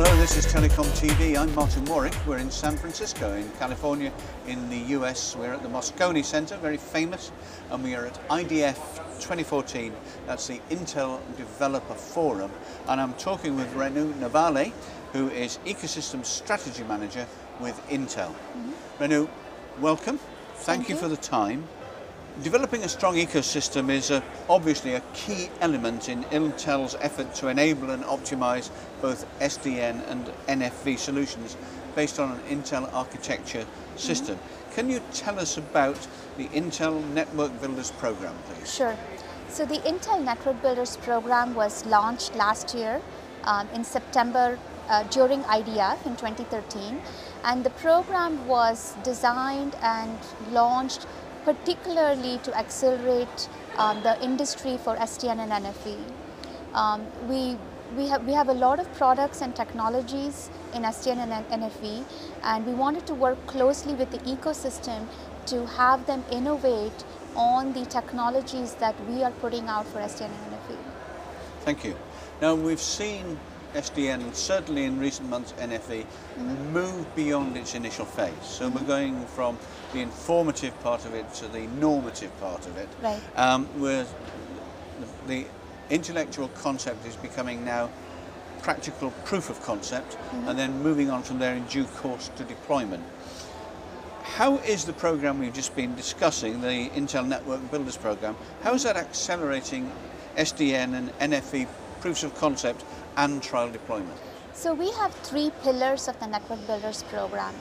Hello, this is Telecom TV. I'm Martin Warwick. We're in San Francisco, in California, in the US. We're at the Moscone Center, very famous, and we are at IDF 2014. That's the Intel Developer Forum. And I'm talking with Renu Navale, who is Ecosystem Strategy Manager with Intel. Mm -hmm. Renu, welcome. Thank, Thank you, you for the time. Developing a strong ecosystem is a, obviously a key element in Intel's effort to enable and optimize both SDN and NFV solutions based on an Intel architecture system. Mm -hmm. Can you tell us about the Intel Network Builders program, please? Sure. So the Intel Network Builders program was launched last year um, in September uh, during IDF in 2013 and the program was designed and launched particularly to accelerate um, the industry for SDN and NFV. Um, we, we, have, we have a lot of products and technologies in SDN and NFV and we wanted to work closely with the ecosystem to have them innovate on the technologies that we are putting out for SDN and NFV. Thank you. Now we've seen SDN, certainly in recent months NFV, mm -hmm. move beyond its initial phase. So we're going from the informative part of it to the normative part of it. Right. Um, where the, intellectual concept is becoming now practical proof of concept mm -hmm. and then moving on from there in due course to deployment. How is the program we've just been discussing, the Intel Network Builders program, how is that accelerating SDN and NFV proofs of concept and trial deployment? So we have three pillars of the Network Builders program.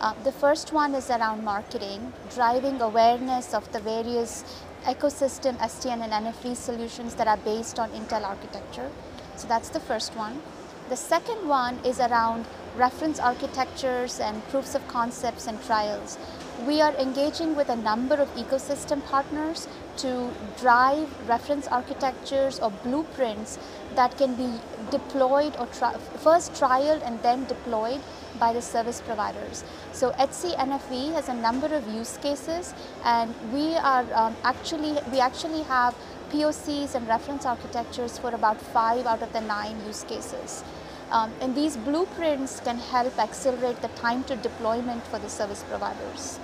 Uh, the first one is around marketing, driving awareness of the various ecosystem SDN and NFV solutions that are based on Intel architecture. So that's the first one. The second one is around reference architectures and proofs of concepts and trials. We are engaging with a number of ecosystem partners to drive reference architectures or blueprints that can be deployed or tri first trialed and then deployed by the service providers. So ETSI NFV has a number of use cases and we are um, actually, we actually have POCs and reference architectures for about five out of the nine use cases. Um, and these blueprints can help accelerate the time to deployment for the service providers.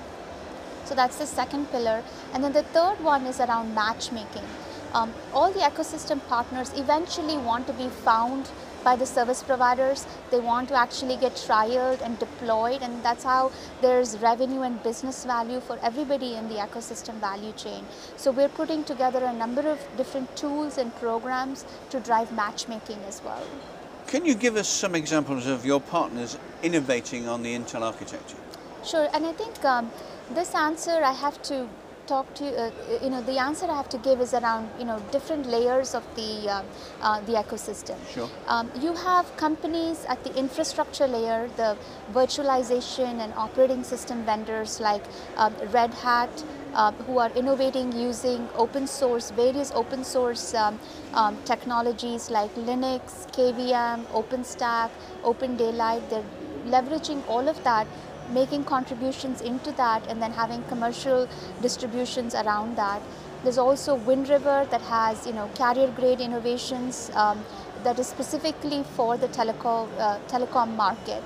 So that's the second pillar. And then the third one is around matchmaking. Um, all the ecosystem partners eventually want to be found by the service providers. They want to actually get trialed and deployed and that's how there's revenue and business value for everybody in the ecosystem value chain. So we're putting together a number of different tools and programs to drive matchmaking as well. Can you give us some examples of your partners innovating on the Intel architecture? Sure, and I think um, this answer I have to talk to you, uh, you know, the answer I have to give is around, you know, different layers of the, uh, uh, the ecosystem. Sure. Um, you have companies at the infrastructure layer, the virtualization and operating system vendors like um, Red Hat, uh, who are innovating using open source, various open source um, um, technologies like Linux, KVM, OpenStack, Open Daylight. They're leveraging all of that making contributions into that and then having commercial distributions around that. There's also Wind River that has you know carrier grade innovations um, that is specifically for the telecom, uh, telecom market.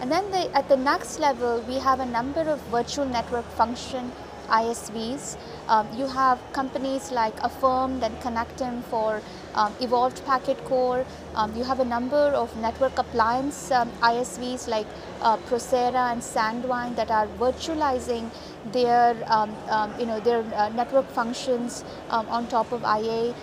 And then the, at the next level, we have a number of virtual network function ISVs. Um, you have companies like Affirmed and Connectem for um, evolved packet core. Um, you have a number of network appliance um, ISVs like uh, Procera and Sandvine that are virtualizing their, um, um, you know, their uh, network functions on top of IA.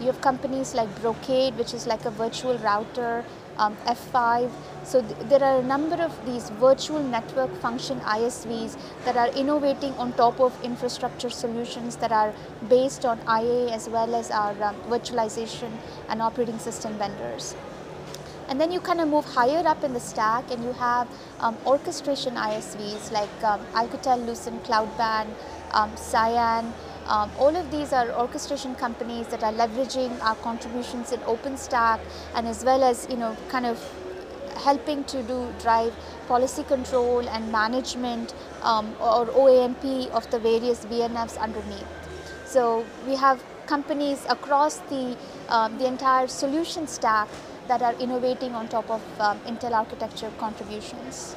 you have companies like Brocade, which is like a virtual router um, F5. So th there are a number of these virtual network function ISVs that are innovating on top of infrastructure solutions that are based on IA as well as our um, virtualization and operating system vendors. And then you kind of move higher up in the stack and you have um, orchestration ISVs like um, Alcatel Lucent Cloudband, um, Cyan, um, all of these are orchestration companies that are leveraging our contributions in OpenStack and as well as, you know, kind of helping to do drive policy control and management um, or OAMP of the various VNFs underneath. So we have companies across the, um, the entire solution stack that are innovating on top of um, Intel architecture contributions.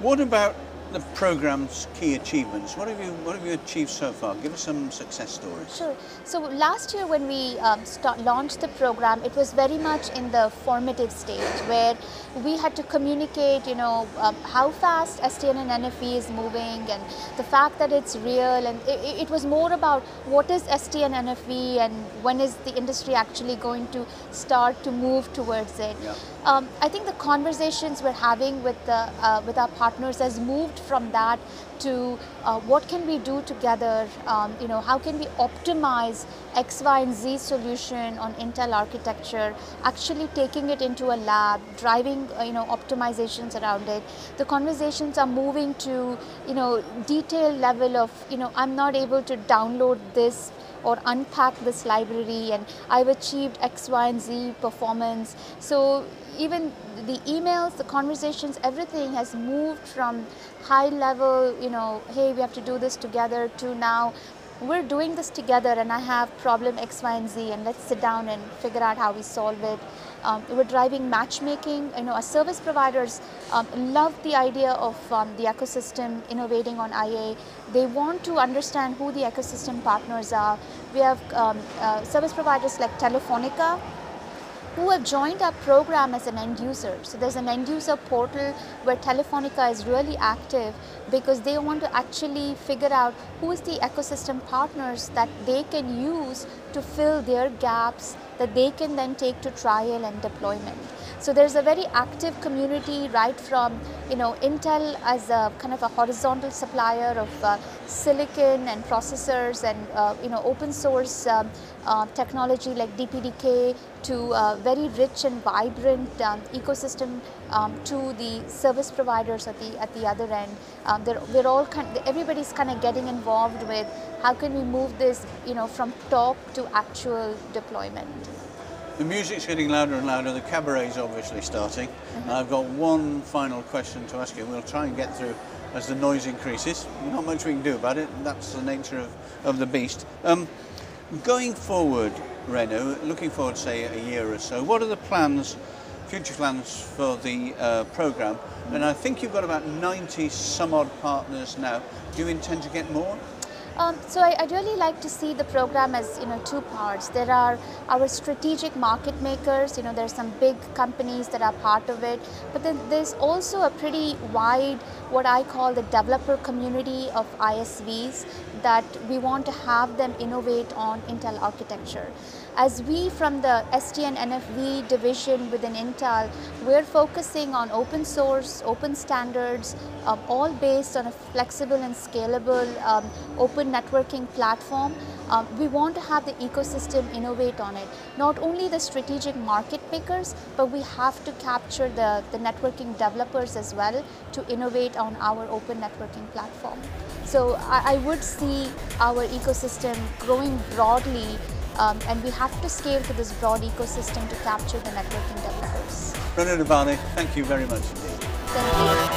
What about the program's key achievements? What have you What have you achieved so far? Give us some success stories. Sure. So last year when we um, start, launched the program, it was very much in the formative stage where we had to communicate, you know, um, how fast SDN and NFV is moving and the fact that it's real. And it, it was more about what is SDN NFV and when is the industry actually going to start to move towards it. Yeah. Um, I think the conversations we're having with the uh, with our partners has moved from that to uh, what can we do together. Um, you know, how can we optimize X, Y, and Z solution on Intel architecture, actually taking it into a lab, driving uh, you know optimizations around it. The conversations are moving to you know detailed level of you know I'm not able to download this or unpack this library and I've achieved X, Y, and Z performance. So even the emails, the conversations, everything has moved from high level, you know, hey, we have to do this together to now we're doing this together and I have problem X, Y, and Z and let's sit down and figure out how we solve it. Um, we're driving matchmaking. You know, our service providers um, love the idea of um, the ecosystem innovating on IA. They want to understand who the ecosystem partners are. We have um, uh, service providers like Telefonica, who have joined our program as an end user. So there's an end user portal where Telefonica is really active because they want to actually figure out who is the ecosystem partners that they can use to fill their gaps that they can then take to trial and deployment. So there's a very active community right from you know Intel as a kind of a horizontal supplier of uh, silicon and processors and uh, you know open source um, uh, technology like DPDK to a very rich and vibrant um, ecosystem um, to the service providers at the at the other end. Um, they're, we're all kind of, everybody's kind of getting involved with how can we move this you know from talk to actual deployment. The music's getting louder and louder. The cabaret's obviously starting. Mm -hmm. I've got one final question to ask you. We'll try and get through as the noise increases. Not much we can do about it. That's the nature of, of the beast. Um, going forward, Renu, looking forward, say, a year or so, what are the plans, future plans for the uh, program? Mm -hmm. And I think you've got about 90 some odd partners now. Do you intend to get more? Um, so I, would really like to see the program as you know two parts. There are our strategic market makers. You know, there's some big companies that are part of it, but then there's also a pretty wide, what I call the developer community of ISVs that we want to have them innovate on Intel architecture. As we from the SDN NFV division within Intel, we're focusing on open source, open standards, um, all based on a flexible and scalable um, open networking platform. Um, we want to have the ecosystem innovate on it. Not only the strategic market makers, but we have to capture the, the networking developers as well to innovate on our open networking platform. So I, I would see our ecosystem growing broadly um, and we have to scale to this broad ecosystem to capture the networking developers. Renu Navani, thank you very much indeed.